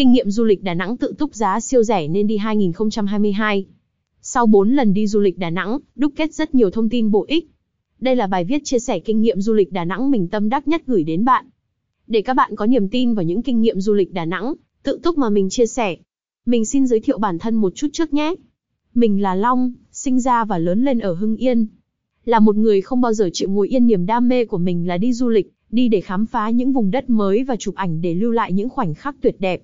Kinh nghiệm du lịch Đà Nẵng tự túc giá siêu rẻ nên đi 2022. Sau 4 lần đi du lịch Đà Nẵng, đúc kết rất nhiều thông tin bổ ích. Đây là bài viết chia sẻ kinh nghiệm du lịch Đà Nẵng mình tâm đắc nhất gửi đến bạn. Để các bạn có niềm tin vào những kinh nghiệm du lịch Đà Nẵng, tự túc mà mình chia sẻ. Mình xin giới thiệu bản thân một chút trước nhé. Mình là Long, sinh ra và lớn lên ở Hưng Yên. Là một người không bao giờ chịu ngồi yên niềm đam mê của mình là đi du lịch, đi để khám phá những vùng đất mới và chụp ảnh để lưu lại những khoảnh khắc tuyệt đẹp.